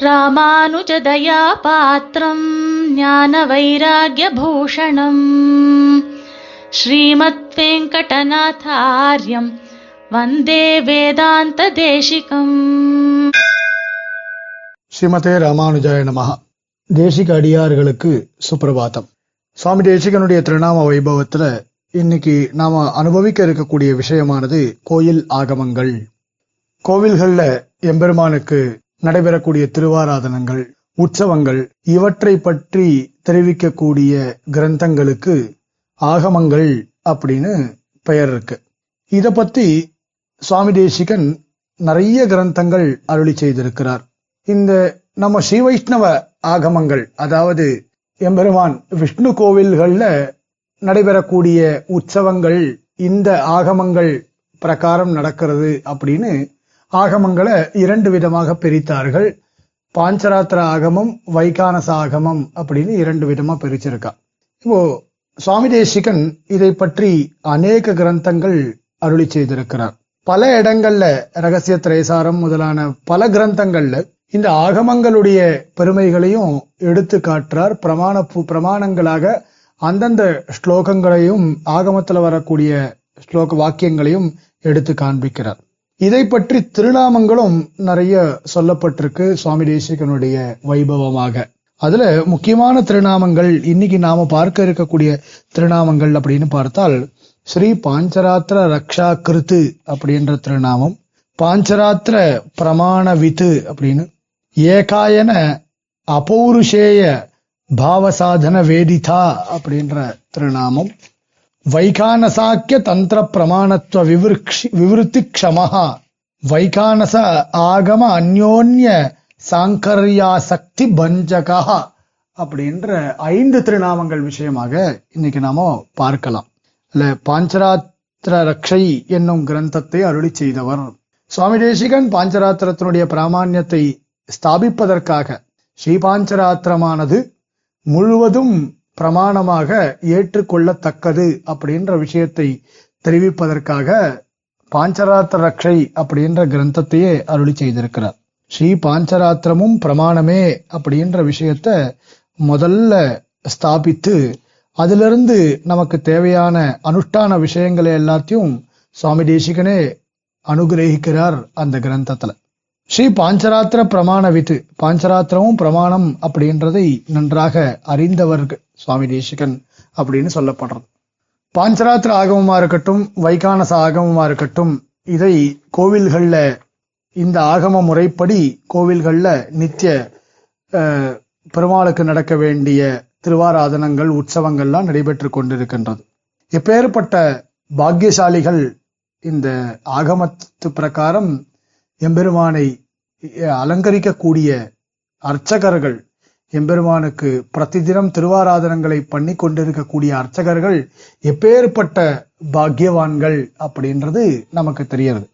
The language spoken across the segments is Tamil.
ராமானுஜதயா பாத்திரம் ஞான வைராகிய பூஷணம் ஸ்ரீமத் வெங்கடநாதாரியம் வந்தே வேதாந்த தேசிகம் ஸ்ரீமதே ராமானுஜாய நமஹ தேசிக அடியார்களுக்கு சுப்பிரபாதம் சுவாமி தேசிகனுடைய திருநாம வைபவத்துல இன்னைக்கு நாம அனுபவிக்க இருக்கக்கூடிய விஷயமானது கோயில் ஆகமங்கள். கோவில்கள்ல எம்பெருமானுக்கு நடைபெறக்கூடிய திருவாராதனங்கள் உற்சவங்கள் இவற்றை பற்றி தெரிவிக்கக்கூடிய கிரந்தங்களுக்கு ஆகமங்கள் அப்படின்னு பெயர் இருக்கு. இத பத்தி சுவாமி தேசிகன் நிறைய கிரந்தங்கள் அருளி செய்திருக்கிறார். இந்த நம்ம ஸ்ரீ வைஷ்ணவ ஆகமங்கள் அதாவது எம்பெருமான் விஷ்ணு கோவில்கள்ல நடைபெறக்கூடிய உற்சவங்கள் இந்த ஆகமங்கள் பிரகாரம் நடக்கிறது அப்படின்னு ஆகமங்களை இரண்டு விதமாக பிரித்தார்கள். பாஞ்சராத்திர ஆகமம் வைகானச ஆகமம் அப்படின்னு இரண்டு விதமா பிரிச்சிருக்கா. இப்போ சுவாமி தேசிகன் இதை பற்றி அநேக கிரந்தங்கள் அருளி செய்திருக்கிறார். பல இடங்கள்ல ரகசிய திரைசாரம் முதலான பல கிரந்தங்கள்ல இந்த ஆகமங்களுடைய பெருமைகளையும் எடுத்து காட்டுறார். பிரமாண பு- பிரமாணங்களாக அந்தந்த ஸ்லோகங்களையும் ஆகமத்துல வரக்கூடிய ஸ்லோக வாக்கியங்களையும் எடுத்து காண்பிக்கிறார். இதை பற்றி திருநாமங்களும் நிறைய சொல்லப்பட்டிருக்கு சுவாமி தேசிகனுடைய வைபவமாக. அதுல முக்கியமான திருநாமங்கள் இன்னைக்கு நாம பார்க்க இருக்கக்கூடிய திருநாமங்கள் அப்படின்னு பார்த்தால் ஸ்ரீ பாஞ்சராத்திர ரக்ஷா கிருத்து அப்படின்ற திருநாமம் பாஞ்சராத்திர பிரமாண வித்து அப்படின்னு ஏகாயன அபௌருஷேய பாவசாதன வேதிதா அப்படின்ற திருநாமம் வைகானசாக்கிய தந்திர பிரமாணத்துவ விவிருக்ஷி விவருத்தி க்ஷமஹா வைகானச ஆகம அந்யோன்ய சாங்கர்யாசக்தி பஞ்சகா அப்படின்ற ஐந்து திருநாமங்கள் விஷயமாக இன்னைக்கு நாம பார்க்கலாம். இல்ல பாஞ்சராத்திர ரக்ஷை என்னும் கிரந்தத்தை அருளி செய்தவர். சுவாமி தேசிகன் பாஞ்சராத்திரத்தினுடைய பிராமான்யத்தை ஸ்தாபிப்பதற்காக ஸ்ரீ பாஞ்சராத்திரமானது முழுவதும் பிரமாணமாக ஏற்றுக்கொள்ளத்தக்கது அப்படின்ற விஷயத்தை தெரிவிப்பதற்காக பாஞ்சராத்திர ரக்ஷை அப்படின்ற கிரந்தத்தையே அருளி செய்திருக்கிறார். ஸ்ரீ பாஞ்சராத்திரமும் பிரமாணமே அப்படின்ற விஷயத்த முதல்ல ஸ்தாபித்து அதிலிருந்து நமக்கு தேவையான அனுஷ்டான விஷயங்களை எல்லாத்தையும் சுவாமி தேசிகனே அனுகிரகிக்கிறார் அந்த கிரந்தத்துல. ஸ்ரீ பாஞ்சராத்திர பிரமாண வித்து பாஞ்சராத்திரமும் பிரமாணம் அப்படின்றதை நன்றாக அறிந்தவர்கள் சுவாமி தேசிகன் அப்படின்னு சொல்லப்படுறது. பாஞ்சராத்திர ஆகமமா இருக்கட்டும் வைகானச ஆகமமா இருக்கட்டும் இதை கோவில்கள்ல இந்த ஆகம முறைப்படி கோவில்கள்ல நித்திய பெருமாளுக்கு நடக்க வேண்டிய திருவாராதனங்கள் உற்சவங்கள்லாம் நடைபெற்று கொண்டிருக்கின்றது. எப்பேற்பட்ட பாக்கியசாலிகள் இந்த ஆகமத்து பிரகாரம் எம்பெருமானை அலங்கரிக்கக்கூடிய அர்ச்சகர்கள் எம்பெருமானுக்கு பிரதிதினம் திருவாராதனங்களை பண்ணி கொண்டிருக்கக்கூடிய அர்ச்சகர்கள் எப்பேற்பட்ட பாக்கியவான்கள் அப்படின்றது நமக்கு தெரியறது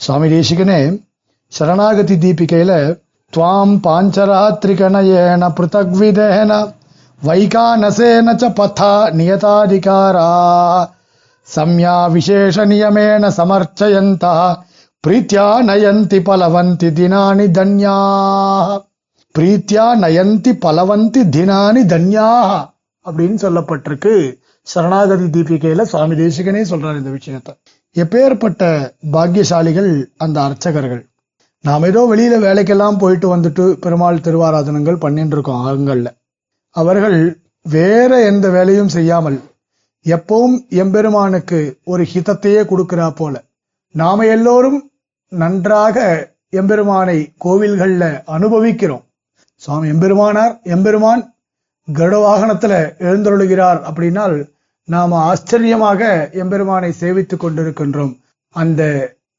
சுவாமி தேசிகனே சரணாகதி தீபிகையில துவாம் பாஞ்சராத்திரிகணயேன பிருத்தக்விதேன வைகானசேன ச பதா நியதாதிகாரா சம்யா விசேஷ நியமேன சமர்ச்சயந்தா பிரீத்தியா நயந்தி பலவந்தி தினானி தன்யாக பிரீத்தியா நயந்தி பலவந்தி தினானி தன்யாக அப்படின்னு சொல்லப்பட்டிருக்கு சரணாகதி தீபிகையில சுவாமி தேசிகனே சொல்றாரு இந்த விஷயத்த. எப்பேற்பட்ட பாக்கியசாலிகள் அந்த அர்ச்சகர்கள். நாம் ஏதோ வெளியில வேலைக்கெல்லாம் போயிட்டு வந்துட்டு பெருமாள் திருவாராதனங்கள் பண்ணிட்டு இருக்கோம் ஆகங்கள்ல. அவர்கள் வேற எந்த வேலையும் செய்யாமல் எப்பவும் எம்பெருமானுக்கு ஒரு ஹிதத்தையே கொடுக்கிறா போல. நாம எல்லோரும் நன்றாக எம்பெருமானை கோவில்கள்ல அனுபவிக்கிறோம். சுவாமி எம்பெருமானார் எம்பெருமான் கருட வாகனத்துல எழுந்தருளுகிறார் அப்படின்னால் நாம ஆச்சரியமாக எம்பெருமானை சேவித்துக் கொண்டிருக்கின்றோம். அந்த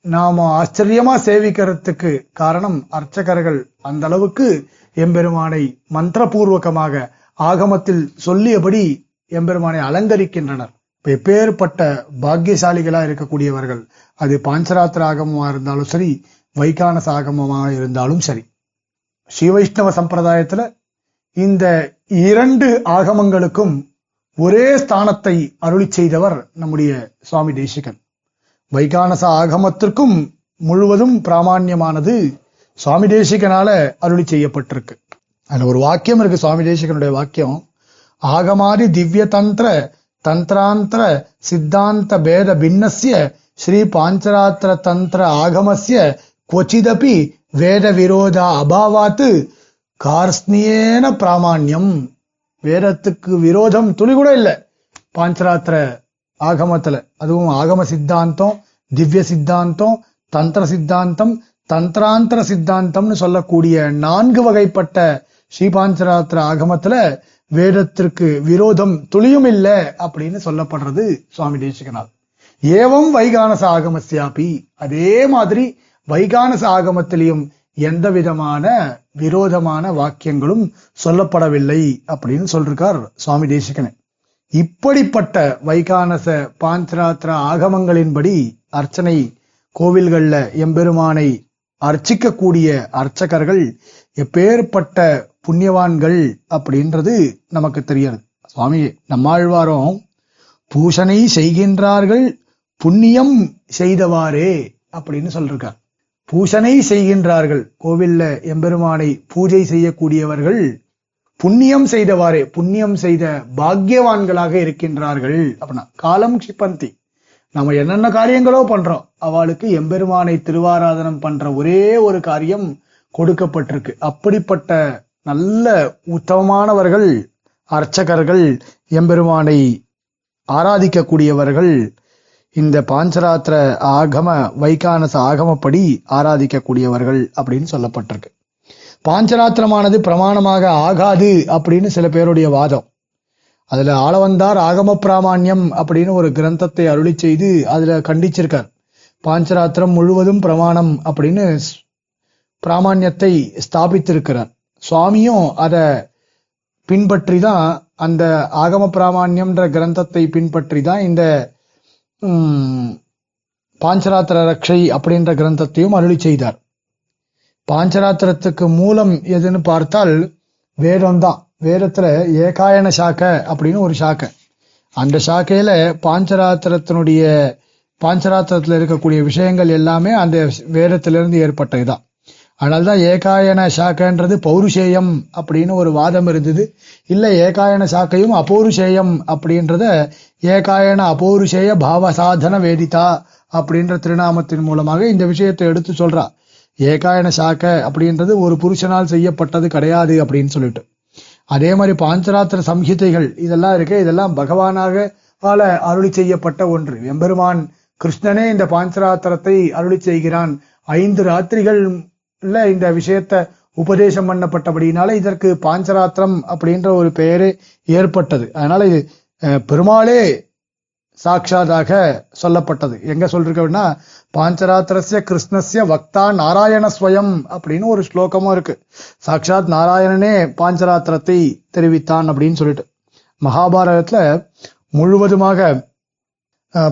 நாம ஆச்சரியமா சேவிக்கிறதுக்கு காரணம் அர்ச்சகர்கள் அந்த அளவுக்கு எம்பெருமானை மந்திரபூர்வகமாக ஆகமத்தில் சொல்லியபடி எம்பெருமானை அலங்கரிக்கின்றனர். எப்பேற்பட்ட பாக்கியசாலிகளா இருக்கக்கூடியவர்கள் அது பாஞ்சராத்திர ஆகமமா இருந்தாலும் சரி வைகானச ஆகமமா இருந்தாலும் சரி. ஸ்ரீ வைஷ்ணவ சம்பிரதாயத்துல இந்த இரண்டு ஆகமங்களுக்கும் ஒரே ஸ்தானத்தை அருளி செய்தவர் நம்முடைய சுவாமி தேசிகன். வைகானச ஆகமத்திற்கும் முழுவதும் பிராமான்யமானது சுவாமி தேசிகனால அருளி செய்யப்பட்டிருக்கு. அதுல ஒரு வாக்கியம் இருக்கு சுவாமி தேசிகனுடைய வாக்கியம். ஆகமாதி திவ்ய தந்திர தந்திராந்திர சித்தாந்த பேத பின்னஸ்ய ஸ்ரீ பாஞ்சராத்திர தந்திர ஆகமஸ்ய கொச்சிதபி வேத விரோத அபாவாத்து கார்ஸ்னியேன பிராமான்யம் வேதத்துக்கு விரோதம் துளி கூட இல்ல. பாஞ்சராத்திர ஆகமத்துல. அதுவும் ஆகம சித்தாந்தம் திவ்ய சித்தாந்தம் தந்திர சித்தாந்தம் தந்திராந்திர சித்தாந்தம்னு சொல்லக்கூடிய நான்கு வகைப்பட்ட ஸ்ரீபாஞ்சராத்திர ஆகமத்துல வேதத்திற்கு விரோதம் துளியும் இல்ல அப்படின்னு சொல்லப்படுறது சுவாமி தேசிகனால். ஏவம் வைகானச ஆகமஸ்யாபி அதே மாதிரி வைகானச ஆகமத்திலையும் எந்த விதமான விரோதமான வாக்கியங்களும் சொல்லப்படவில்லை அப்படின்னு சொல்றார் சுவாமி தேசிகன். இப்படிப்பட்ட வைகானச பாஞ்சராத்திர ஆகமங்களின்படி அர்ச்சனை கோவில்கள்ல எம்பெருமானை அர்ச்சிக்கக்கூடிய அர்ச்சகர்கள் எப்பேற்பட்ட புண்ணியவான்கள் அப்படின்றது நமக்கு தெரியாது. சுவாமி நம்மாழ்வாரும் பூஷனை செய்கின்றார்கள் புண்ணியம் செய்தவாறே அப்படின்னு சொல்றார் பூஷனை செய்கின்றார்கள் கோவில்ல எம்பெருமானை பூஜை செய்யக்கூடியவர்கள் புண்ணியம் செய்தவாறே புண்ணியம் செய்த பாக்கியவான்களாக இருக்கின்றார்கள் அப்படின்னா காலம் க்ஷிப்பந்தி. நம்ம என்னென்ன காரியங்களோ பண்றோம். அவளுக்கு எம்பெருமானை திருவாராதனம் பண்ற ஒரே ஒரு காரியம் கொடுக்கப்பட்டிருக்கு. அப்படிப்பட்ட நல்ல உத்தமமானவர்கள் அர்ச்சகர்கள் எம்பெருமானை ஆராதிக்கக்கூடியவர்கள் இந்த பாஞ்சராத்திர ஆகம வைகானச ஆகமப்படி ஆராதிக்கக்கூடியவர்கள் அப்படின்னு சொல்லப்பட்டிருக்கு. பாஞ்சராத்திரமானது பிரமாணமாக ஆகாது அப்படின்னு சில பேருடைய வாதம். அதுல ஆளவந்தார் ஆகம பிராமான்யம் அப்படின்னு ஒரு கிரந்தத்தை அருளி செய்து அதுல கண்டிச்சிருக்கார். பாஞ்சராத்திரம் முழுவதும் பிரமாணம் அப்படின்னு பிராமணியத்தை ஸ்தாபித்திருக்கிறார். சுவாமியும் அதை பின்பற்றி தான் அந்த ஆகம பிராமணியம்ன்ற கிரந்தத்தை பின்பற்றி தான் இந்த பாஞ்சராத்திர ரக்ஷை அப்படின்ற கிரந்தத்தையும் அருளி செய்தார். பாஞ்சராத்திரத்துக்கு மூலம் எதுன்னு பார்த்தால் வேதம் தான் வேதத்துல ஏகாயன சாக்கை அப்படின்னு ஒரு சாக்கை. அந்த சாக்கையில பாஞ்சராத்திரத்தினுடைய பாஞ்சராத்திரத்துல இருக்கக்கூடிய விஷயங்கள் எல்லாமே அந்த வேதத்திலிருந்து ஏற்பட்டதுதான். அதனால்தான் ஏகாயன சாக்கைன்றது பௌருஷேயம் அப்படின்னு ஒரு வாதம் இருந்தது. இல்லை ஏகாயன சாக்கையும் அபௌருஷேயம் அப்படின்றத ஏகாயன அபௌருஷேய பாவசாதன வேதிதா அப்படின்ற திருநாமத்தின் மூலமாக இந்த விஷயத்தை எடுத்து சொல்றா. ஏகாயன சாக்கை அப்படின்றது ஒரு புருஷனால் செய்யப்பட்டது கிடையாது அப்படின்னு சொல்லிட்டு. அதே மாதிரி பாஞ்சராத்திர சம்ஹிதைகள் இதெல்லாம் இருக்கு. இதெல்லாம் பகவானாக ஆல அருளி செய்யப்பட்ட ஒன்று. எம்பெருமான் கிருஷ்ணனே இந்த பாஞ்சராத்திரத்தை அருளி செய்கிறான். ஐந்து ராத்திரிகள் இந்த விஷயத்த உபதேசம் பண்ணப்பட்டபடினால இதற்கு பாஞ்சராத்திரம் அப்படின்ற ஒரு பெயரே ஏற்பட்டது. அதனால இது அஹ், பெருமாளே சாட்சாதாக சொல்லப்பட்டது. எங்க சொல்றீங்கன்னா பாஞ்சராத்திரஸ்ய கிருஷ்ணஸ்ய வக்தா நாராயண ஸ்வயம் அப்படின்னு ஒரு ஸ்லோகமும் இருக்கு. சாட்சாத் நாராயணனே பாஞ்சராத்திரத்தை தெரிவித்தான் அப்படின்னு சொல்லிட்டு. மகாபாரதத்துல முழுவதுமாக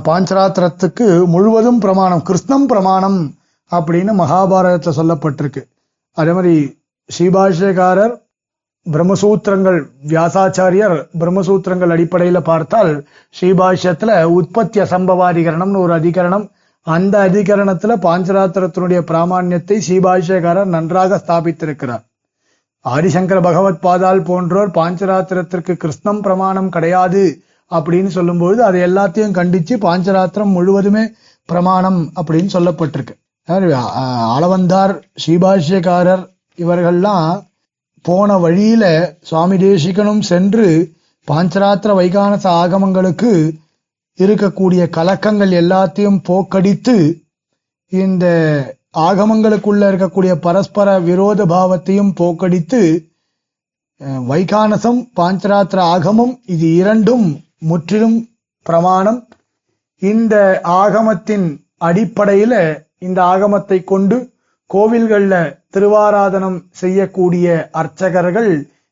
பாஞ்சராத்திரத்துக்கு முழுவதும் பிரமாணம் கிருஷ்ணம் பிரமாணம் அப்படின்னு மகாபாரதத்தில் சொல்லப்பட்டிருக்கு. அதே மாதிரி ஸ்ரீபாஷ்யக்காரர் பிரம்மசூத்திரங்கள் வியாசாச்சாரியர் பிரம்மசூத்திரங்கள் அடிப்படையில் பார்த்தால் ஸ்ரீபாஷ்யத்துல உற்பத்தி அசம்பவாதிகரணம்னு ஒரு அதிகரணம். அந்த அதிகரணத்துல பாஞ்சராத்திரத்தினுடைய பிராமான்யத்தை ஸ்ரீபாஷ்யக்காரர் நன்றாக ஸ்தாபித்திருக்கிறார். ஆதிசங்கர பகவத் பாதால் போன்றோர் பாஞ்சராத்திரத்திற்கு கிருஷ்ணம் பிரமாணம் கிடையாது அப்படின்னு சொல்லும்போது அதை எல்லாத்தையும் கண்டிச்சு பாஞ்சராத்திரம் முழுவதுமே பிரமாணம் அப்படின்னு சொல்லப்பட்டிருக்கு. அளவந்தார் ஸ்ரீபாஷ்யக்காரர் இவர்கள்லாம் போன வழியில சுவாமி தேசிகனும் சென்று பாஞ்சராத்திர வைகானச ஆகமங்களுக்கு இருக்கக்கூடிய கலக்கங்கள் எல்லாத்தையும் போக்கடித்து இந்த ஆகமங்களுக்குள்ள இருக்கக்கூடிய பரஸ்பர விரோத பாவத்தையும் போக்கடித்து வைகானசம் பாஞ்சராத்திர ஆகமம் இது இரண்டும் முற்றிலும் பிரமாணம். இந்த ஆகமத்தின் அடிப்படையில இந்த ஆகமத்தை கொண்டு கோவில்கள்ல திருவாராதனம் செய்யக்கூடிய அர்ச்சகர்கள்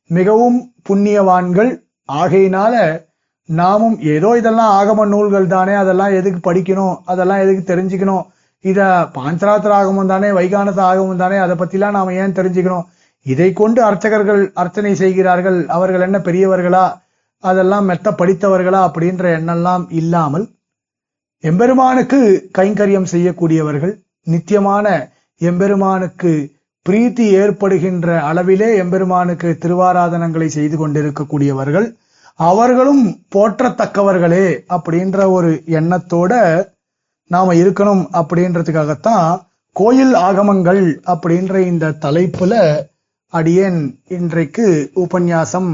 மிகவும் புண்ணியவான்கள். ஆகையினால நாமும் ஏதோ இதெல்லாம் ஆகம நூல்கள் தானே அதெல்லாம் எதுக்கு படிக்கணும் அதெல்லாம் எதுக்கு தெரிஞ்சுக்கணும்? இத பாஞ்சராத்திர ஆகமம் தானே வைகானத ஆகமம் தானே அதை பத்திலாம் நாம ஏன் தெரிஞ்சுக்கணும்? இதை கொண்டு அர்ச்சகர்கள் அர்ச்சனை செய்கிறார்கள். அவர்கள் என்ன பெரியவர்களா? அதெல்லாம் மெத்த படித்தவர்களா? அப்படின்ற எண்ணெல்லாம் இல்லாமல் எம்பெருமானுக்கு கைங்கரியம் செய்யக்கூடியவர்கள் நித்தியமான எம்பெருமானுக்கு பிரீத்தி ஏற்படுகின்ற அளவிலே எம்பெருமானுக்கு திருவாராதனங்களை செய்து கொண்டிருக்கக்கூடியவர்கள் அவர்களும் போற்றத்தக்கவர்களே அப்படின்ற ஒரு எண்ணத்தோட நாம இருக்கணும் அப்படின்றதுக்காகத்தான் கோயில் ஆகமங்கள் அப்படின்ற இந்த தலைப்புல அடியேன் இன்றைக்கு உபன்யாசம்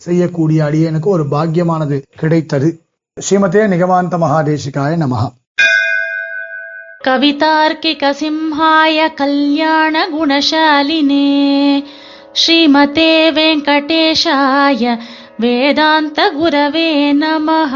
செய்யக்கூடிய அடியேனுக்கு ஒரு பாக்கியமானது கிடைத்தது. ಶ್ರೀಮತೆ ನಿಗಮಾಂತ ಮಹಾದೇಶಿಕಾಯ ನಮಃ. ಕವಿತಾರ್ಕಿಕ ಸಿಂಹಾಯ ಕಲ್ಯಾಣ ಗುಣಶಾಲಿನೇ ಶ್ರೀಮತೆ ವೆಂಕಟೇಶಾಯ ವೇದಾಂತ ಗುರವೇ ನಮಃ.